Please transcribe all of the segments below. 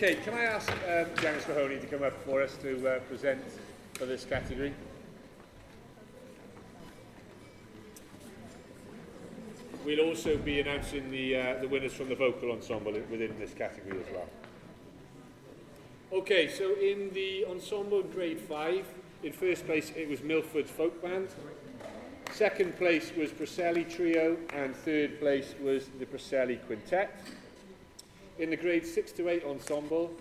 Okay, can I ask um, Janice Mahoney to come up for us to uh, present for this category? We'll also be announcing the, uh, the winners from the vocal ensemble within this category as well. Okay, so in the ensemble grade 5, in first place it was Milford's Folk Band. Second place was Preseli Trio, and third place was the Preseli Quintet. In the grade 6 to 8 ensemble,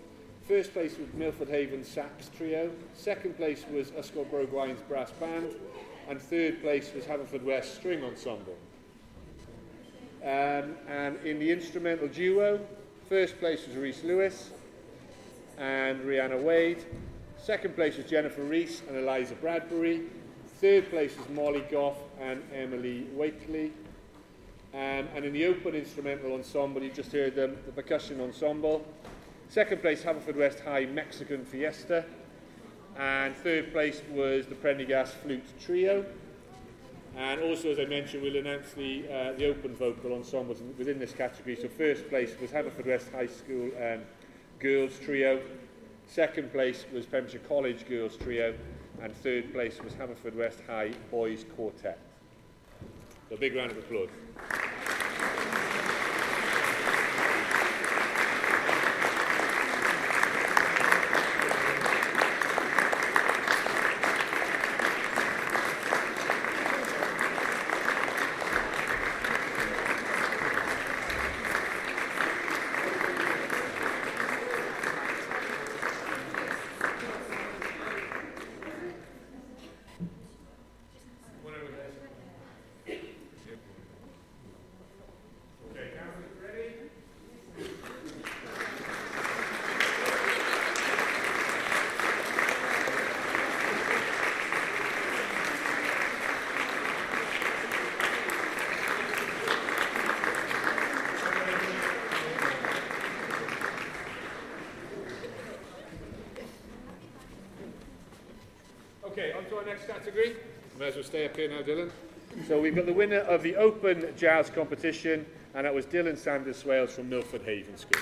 first place was Milford Haven Sax Trio, second place was Bro Gwaun's Brass Band, and third place was Haverfordwest String Ensemble. Um, and in the instrumental duo, first place was Reese Lewis and Rihanna Wade. Second place was Jennifer Reese and Eliza Bradbury. Third place was Molly Goff and Emily Wakely. Um, and in the open instrumental ensemble, you just heard them, the percussion ensemble. Second place, Haverfordwest High Mexican Fiesta. And third place was the Prendergast Flute Trio. And also, as I mentioned, we'll announce the, uh, the open vocal ensembles within this category. So first place was Haverfordwest High School um, Girls Trio. Second place was Pembrokeshire College Girls Trio. And third place was Haverfordwest High Boys Quartet. A big round of applause. Okay, on to our next category. May as well stay up here now, Dylan. So we've got the winner of the Open Jazz competition, and that was Dylan Sanders Swales from Milford Haven School.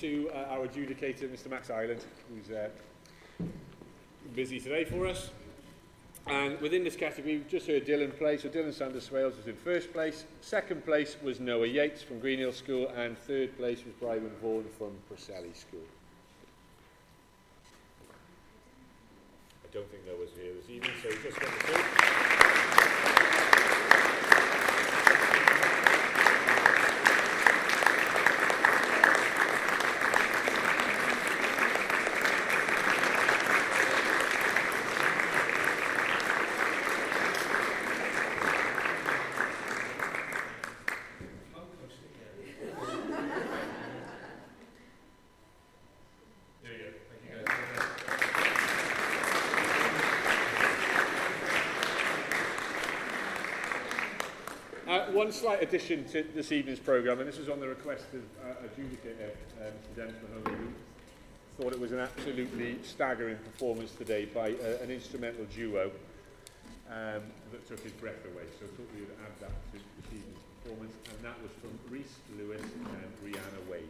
To uh, our adjudicator, Mr Max Island, who's uh, busy today for us. And within this category, we've just heard Dylan play. So Dylan Sanders Swales was in first place. Second place was Noah Yates from Greenhill School. And third place was Brian Vaughan from Preseli School. I don't think Noah's here this evening, so just got the two. one slight addition to this evening's programme, and this was on the request of uh, a adjudicator, uh, Mr Dennis Mahoney, who thought it was an absolutely staggering performance today by uh, an instrumental duo um, that took his breath away. So I thought we would add that to this evening's performance, and that was from Reese Lewis and Rihanna Wade.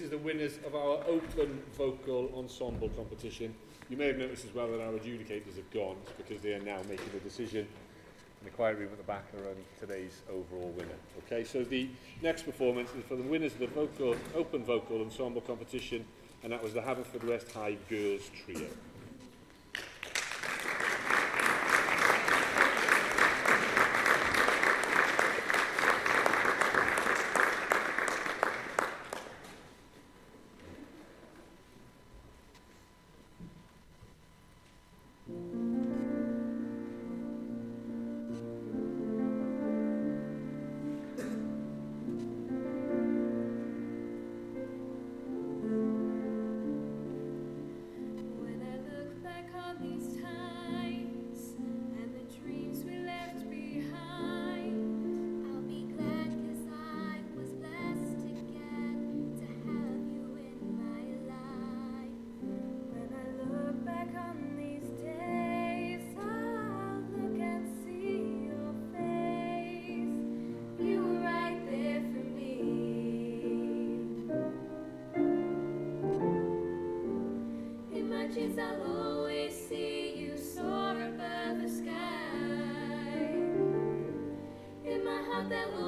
This is the winners of our open vocal ensemble competition. You may have noticed as well that our adjudicators have gone because they are now making a decision in the quiet room at the back are on today's overall winner. Okay, so the next performance is for the winners of the vocal, open vocal ensemble competition, and that was the Haverfordwest High Girls Trio. Thank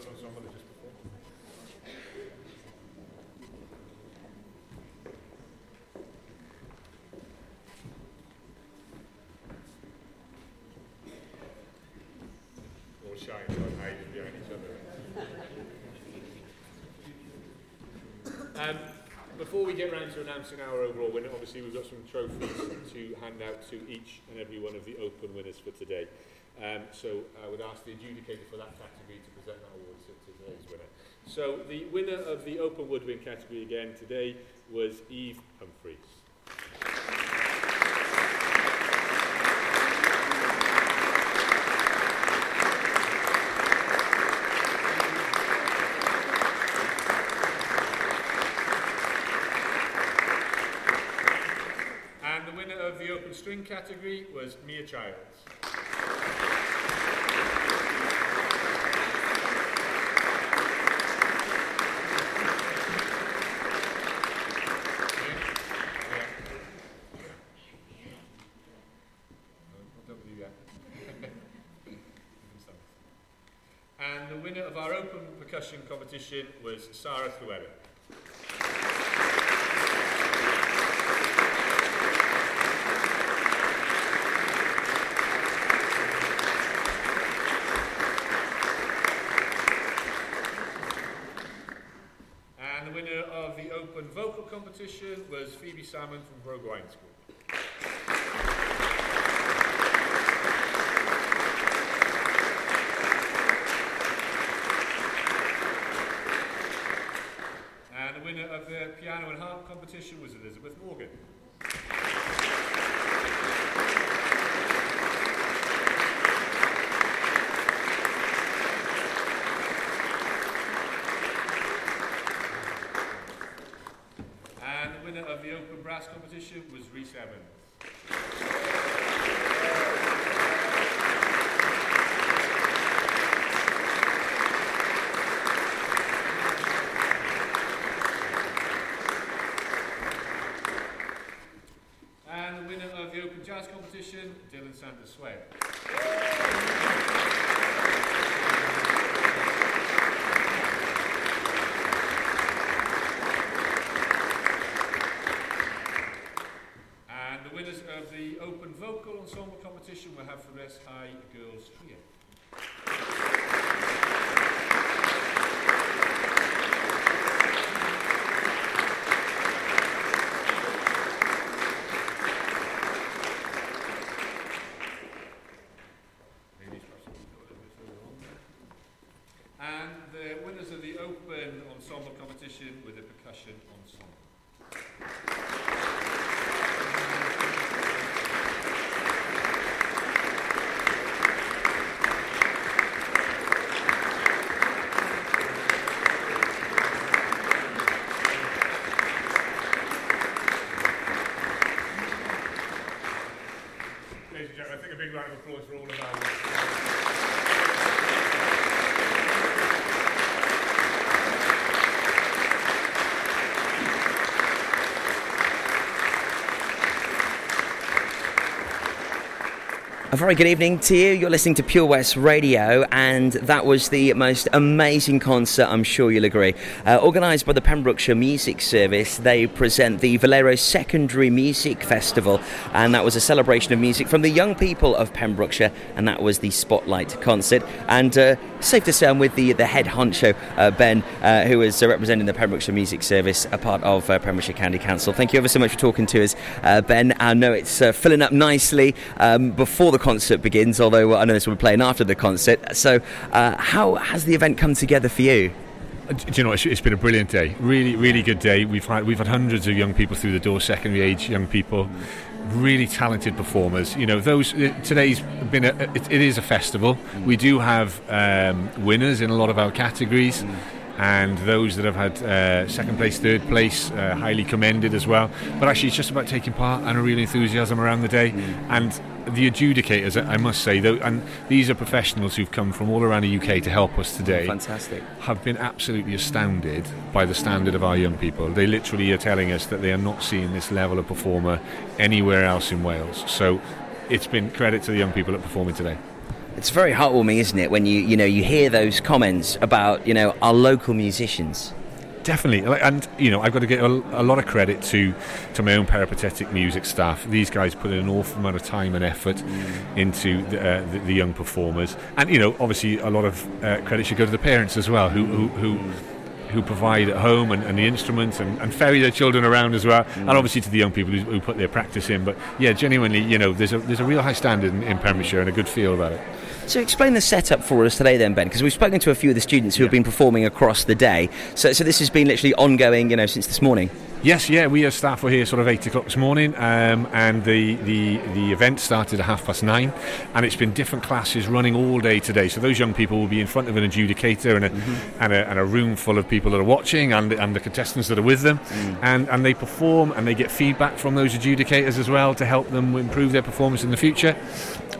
the just before. On hiding behind each other. Um, before we get round to announcing our overall winner, obviously we've got some trophies to hand out to each and every one of the open winners for today. Um, so I would ask the adjudicator for that category to present that award to today's winner. So the winner of the open woodwind category again today was Eve Humphreys. And the winner of the open string category was Mia Childs. and the winner of our competition was Sarah Thuera. And the winner of the open vocal competition was Phoebe Salmon from Bro Gwaun School. And the winner of the piano and harp competition was Elizabeth Morgan. And the winner of the open brass competition was Reese Evans. And the winner of the open competition, Dylan Sanders Swale. And the open vocal ensemble competition will have the Rest High Girls Trio. Ladies, perhaps we can go a little bit further on there. And the winners of the open ensemble competition with the percussion ensemble. Ladies and gentlemen, I think a big round of applause for all of our A very good evening to you. You're listening to Pure West Radio, and that was the most amazing concert, I'm sure you'll agree. Uh, organised by the Pembrokeshire Music Service, they present the Valero Secondary Music Festival, and that was a celebration of music from the young people of Pembrokeshire, and that was the Spotlight concert. And uh, safe to say, I'm with the, the head honcho, uh, Ben, uh, who is uh, representing the Pembrokeshire Music Service, a part of uh, Pembrokeshire County Council. Thank you ever so much for talking to us, uh, Ben. I know it's uh, filling up nicely um, before the concert begins, although I know this will be playing after the concert. So, how has the event come together for you? Do you know it's, it's been a brilliant day. Really, really good day. We've had we've had hundreds of young people through the door, secondary age young people, really talented performers. You know, those uh, today's been a, it, it is a festival. We do have um, winners in a lot of our categories. And those that have had uh, second place, third place, uh, highly commended as well. But actually, it's just about taking part and a real enthusiasm around the day. And the adjudicators, I must say, though, and these are professionals who've come from all around the UK to help us today Fantastic. have been absolutely astounded by the standard of our young people. They literally are telling us that they are not seeing this level of performer anywhere else in Wales. So it's been credit to the young people that are performing today. It's very heartwarming, isn't it, when you you know you hear those comments about you know our local musicians. Definitely, and you know, I've got to give a, a lot of credit to to my own peripatetic music staff. These guys put in an awful amount of time and effort into the, uh, the, the young performers, and you know, obviously, a lot of uh, credit should go to the parents as well, who who, who who provide at home and, and the instruments and, and, ferry their children around as well, mm. and obviously to the young people who, who, put their practice in. But yeah, genuinely, you know, there's a there's a real high standard in, in Pembrokeshire and a good feel about it. So explain the setup for us today, then, Ben, because we've spoken to a few of the students who yeah. have been performing across the day. So, so this has been literally ongoing, you know, since this morning. Yes, yeah, we as staff were here sort of eight o'clock this morning, um, and the, the the event started at half past nine, and it's been different classes running all day today. So those young people will be in front of an adjudicator and a, mm-hmm. and, a and, a, room full of people that are watching, and and the contestants that are with them, mm. and and they perform and they get feedback from those adjudicators as well to help them improve their performance in the future,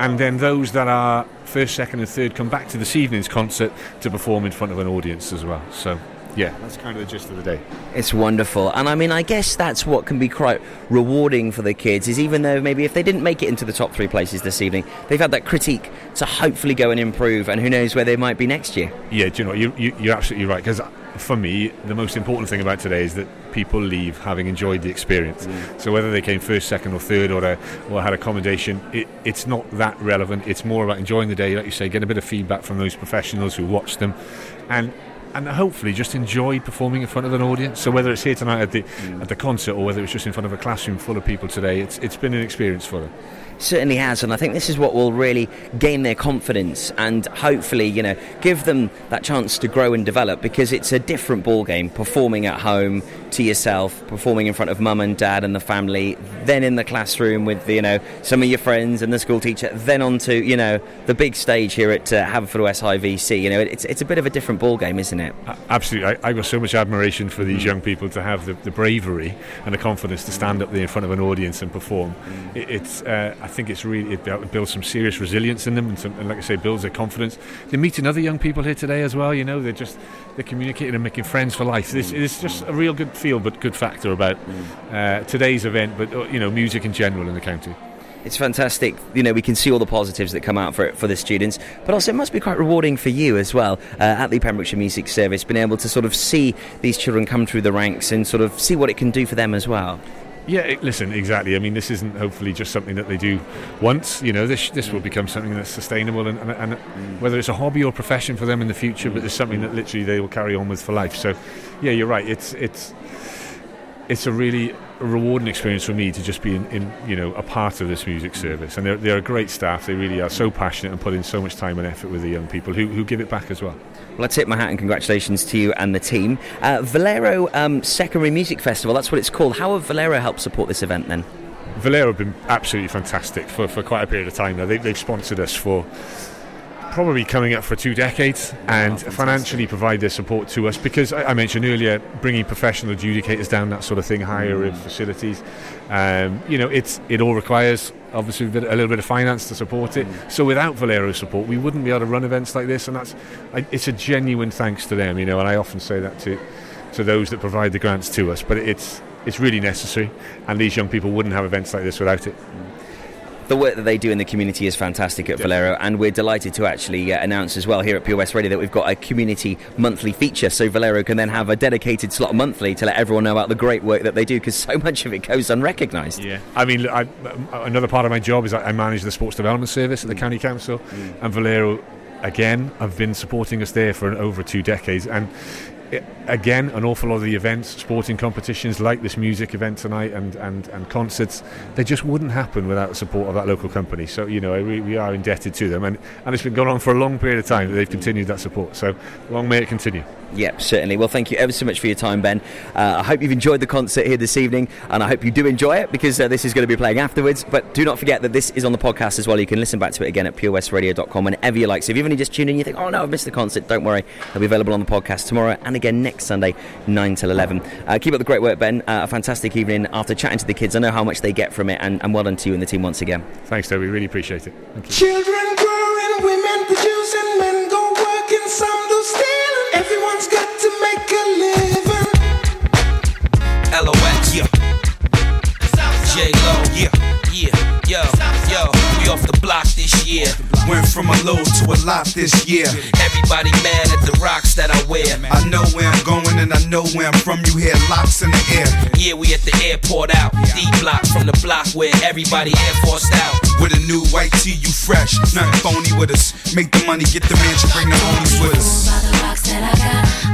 and then those that are first, second, and third come back to this evening's concert to perform in front of an audience as well. So yeah, that's kind of the gist of the day. It's wonderful, and I mean, I guess that's what can be quite rewarding for the kids. Is even though maybe if they didn't make it into the top three places this evening, they've had that critique to hopefully go and improve, and who knows where they might be next year. Yeah, do you know you, you, you're absolutely right because for me, the most important thing about today is that people leave having enjoyed the experience. Mm. So whether they came first, second, or third, or, a, or had accommodation, it, it's not that relevant. It's more about enjoying the day, like you say, get a bit of feedback from those professionals who watch them, and and hopefully just enjoy performing in front of an audience. So whether it's here tonight at the mm. at the concert or whether it's just in front of a classroom full of people today, it's it's been an experience for them certainly has, and I think this is what will really gain their confidence and hopefully, you know, give them that chance to grow and develop because it's a different ball game performing at home to yourself, performing in front of mum and dad and the family, then in the classroom with the, you know some of your friends and the school teacher, then onto you know the big stage here at uh, Haverfordwest High VC. You know, it's it's a bit of a different ball game, isn't it? Absolutely, I, have got so much admiration for these mm. young people to have the, the, bravery and the confidence to stand up there in front of an audience and perform. Mm. It, it's uh, I think it's really it builds some serious resilience in them, and, some, and like I say, builds their confidence. They're meeting other young people here today as well. You know, they're just they're communicating and making friends for life. This is just a real good feel, but good factor about uh, today's event, but uh, you know, music in general in the county. It's fantastic. You know, we can see all the positives that come out for for the students, but also it must be quite rewarding for you as well uh, at the Pembrokeshire Music Service, being able to sort of see these children come through the ranks and sort of see what it can do for them as well. Yeah, listen, exactly. I mean, this isn't hopefully just something that they do once. You know, this this will become something that's sustainable, and, and, and whether it's a hobby or profession for them in the future, but it's something that literally they will carry on with for life. So, yeah, you're right. It's it's it's a really rewarding experience for me to just be in, in, you know a part of this music service and they're, they're a great staff they really are so passionate and put in so much time and effort with the young people who, who give it back as well well, I tip my hat and congratulations to you and the team. Uh, Valero um, Secondary Music Festival, that's what it's called. How have Valero helped support this event then? Valero have been absolutely fantastic for, for quite a period of time now. They, they've sponsored us for probably coming up for two decades and financially provide their support to us. Because I, I, mentioned earlier bringing professional adjudicators down that sort of thing higher mm. facilities um, you know it's it all requires obviously a, bit, a, little bit of finance to support it. Mm. so without Valero's support we wouldn't be able to run events like this and that's I, it's a genuine thanks to them you know and I often say that to to those that provide the grants to us but it's it's really necessary and these young people wouldn't have events like this without it. Mm the work that they do in the community is fantastic at Valero, and we're delighted to actually uh, announce as well here at Pure West Radio that we've got a community monthly feature, so Valero can then have a dedicated slot monthly to let everyone know about the great work that they do, because so much of it goes unrecognised. Yeah, I mean, I, another part of my job is I manage the sports development service at the mm. county council, mm. and Valero again have been supporting us there for over two decades, and again, an awful lot of the events, sporting competitions like this music event tonight and, and, and concerts, they just wouldn't happen without the support of that local company. So, you know, we, we are indebted to them. And, and it's been going on for a long period of time that they've continued that support. So, long may it continue. Yep, certainly. Well, thank you ever so much for your time, Ben. Uh, I hope you've enjoyed the concert here this evening, and I hope you do enjoy it because uh, this is going to be playing afterwards. But do not forget that this is on the podcast as well. You can listen back to it again at purewestradio.com whenever you like. So if you've only just tuned in, you think, oh no, I've missed the concert, don't worry. It'll be available on the podcast tomorrow and again next Sunday, 9 till 11. Uh, keep up the great work, Ben. Uh, a fantastic evening after chatting to the kids. I know how much they get from it, and, and well done to you and the team once again. Thanks, Toby. Really appreciate it. Children growing, women producing, men go working, some do stealing. Everyone's got to make a living. LOX, yeah. J Lo, yeah, yeah, yo, yo we off the block this year. Went from a low to a lot this year. Everybody mad at the rocks that I wear. I know where I'm going and I know where I'm from. You hear locks in the air. Yeah, we at the airport out. D block from the block where everybody air forced out. With a new white tee, you fresh. Nothing phony with us. Make the money, get the mansion, bring the homies with us.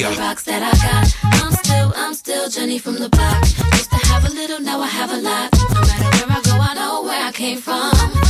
The rocks that I got. I'm still, I'm still Jenny from the block. Used to have a little, now I have a lot. No matter where I go, I know where I came from.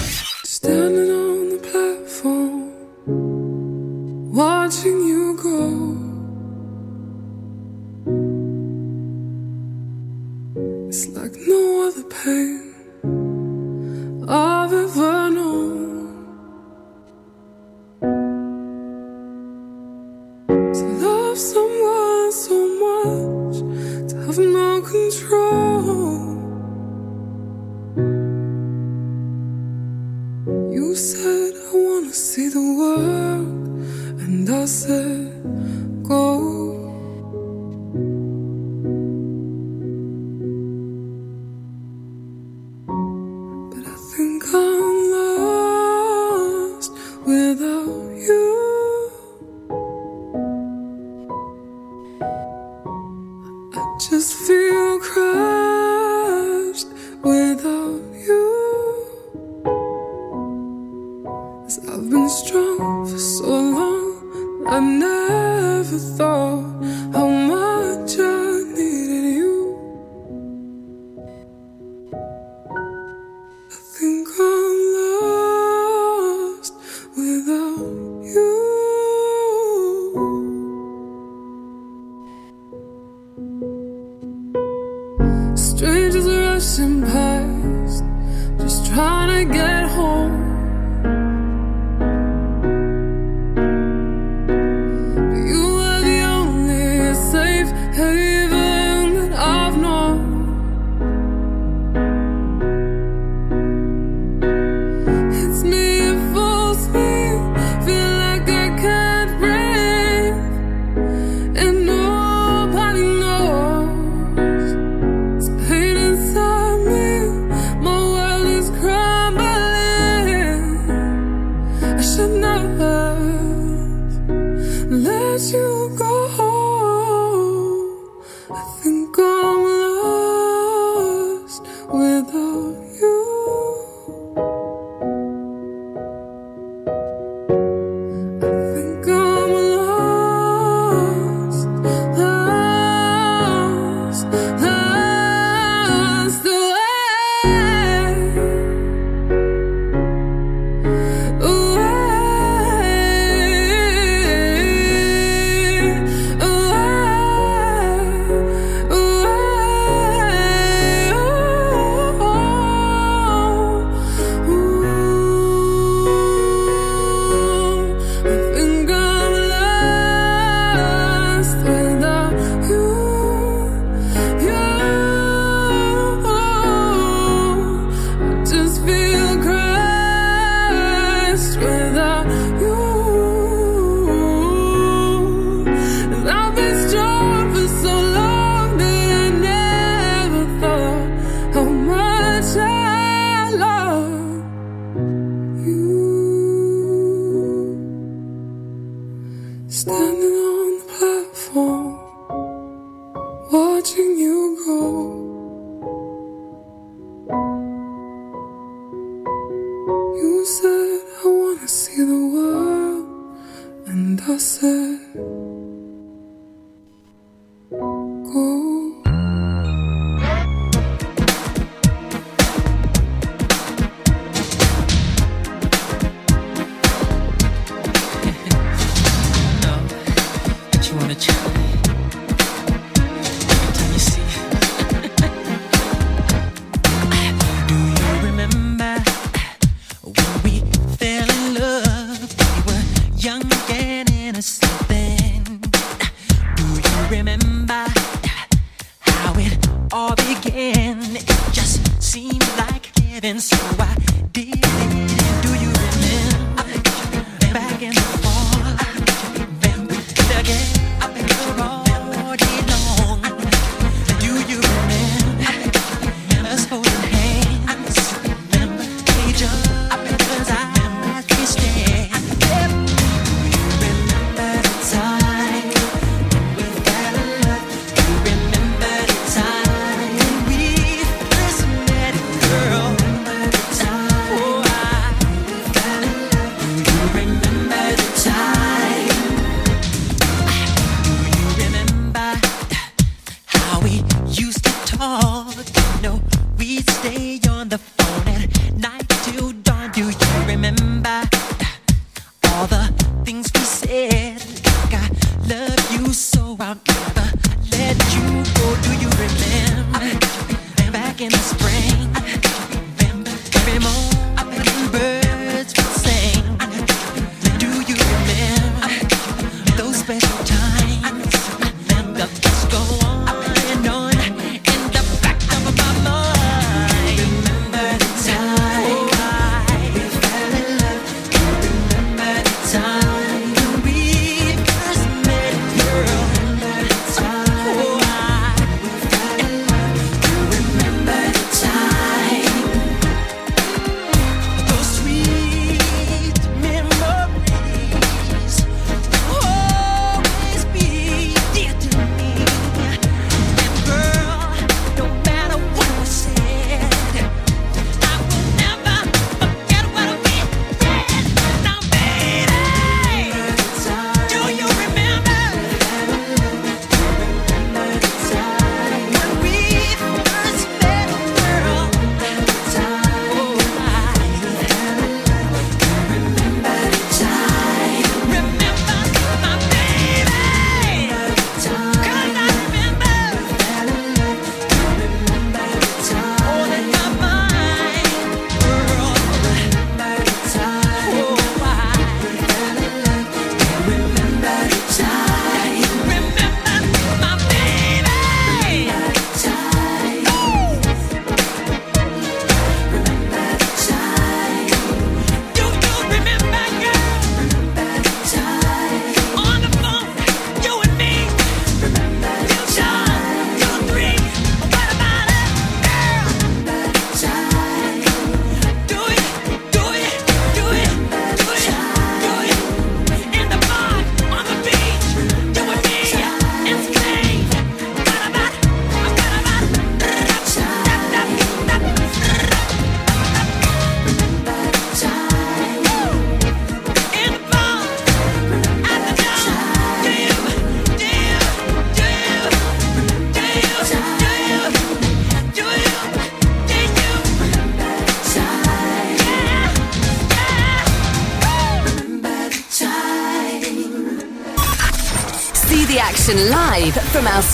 oh.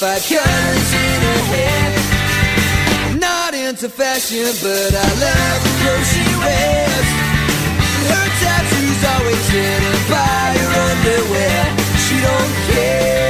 Modified colors in her hair. Not into fashion, but I love the clothes she wears. Her tattoos always hidden by her underwear. She don't care.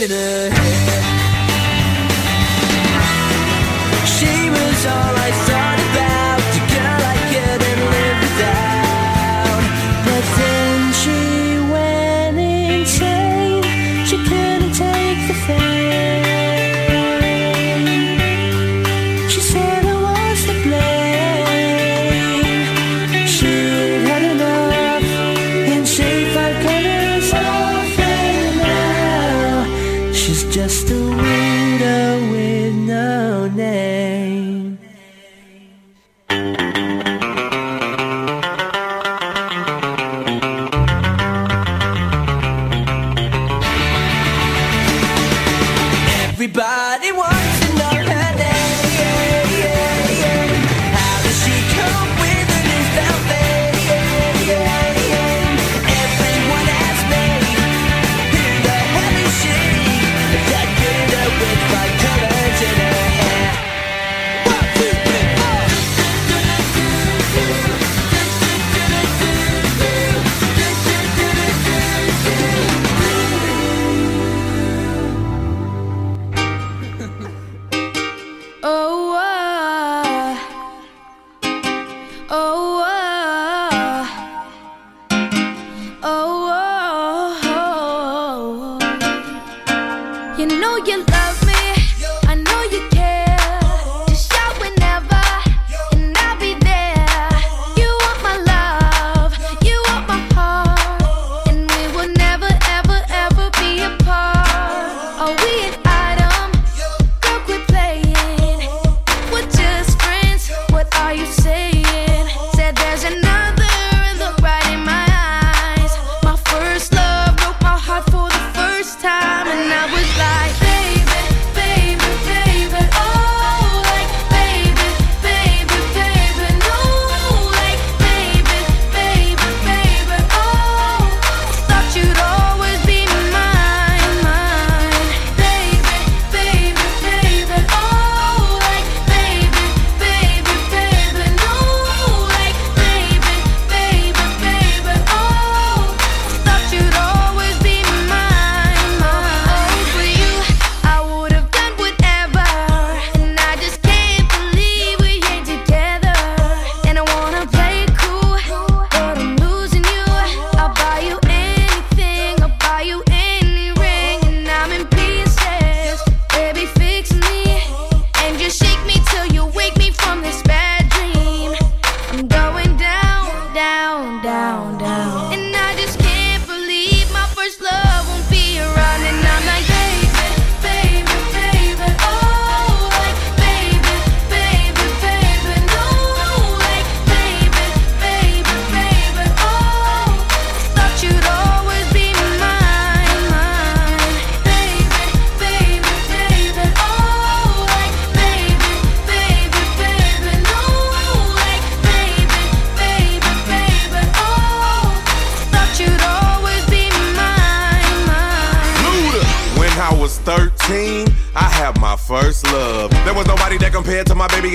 poisoner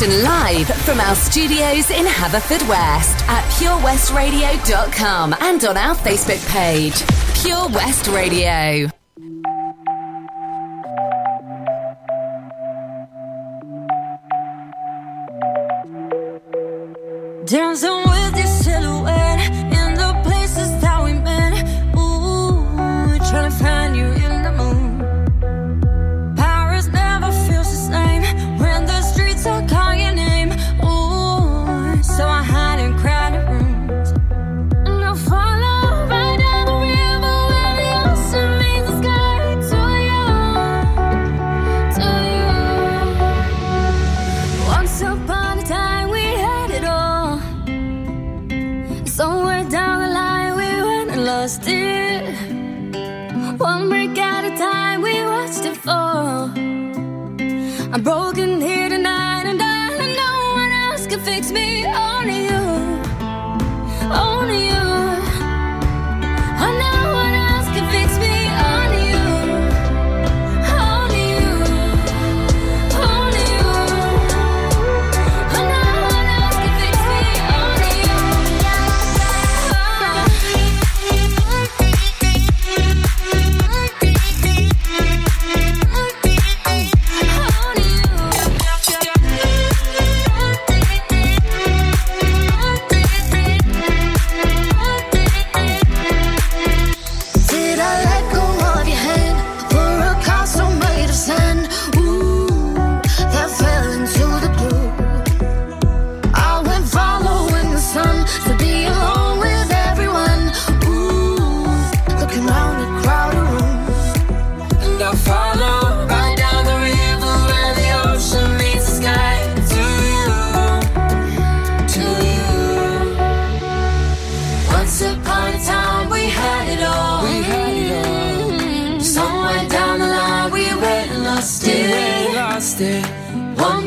Action live from our studios in Haverfordwest at purewestradio.com and on our Facebook page, Pure West Radio. There's a wasted. One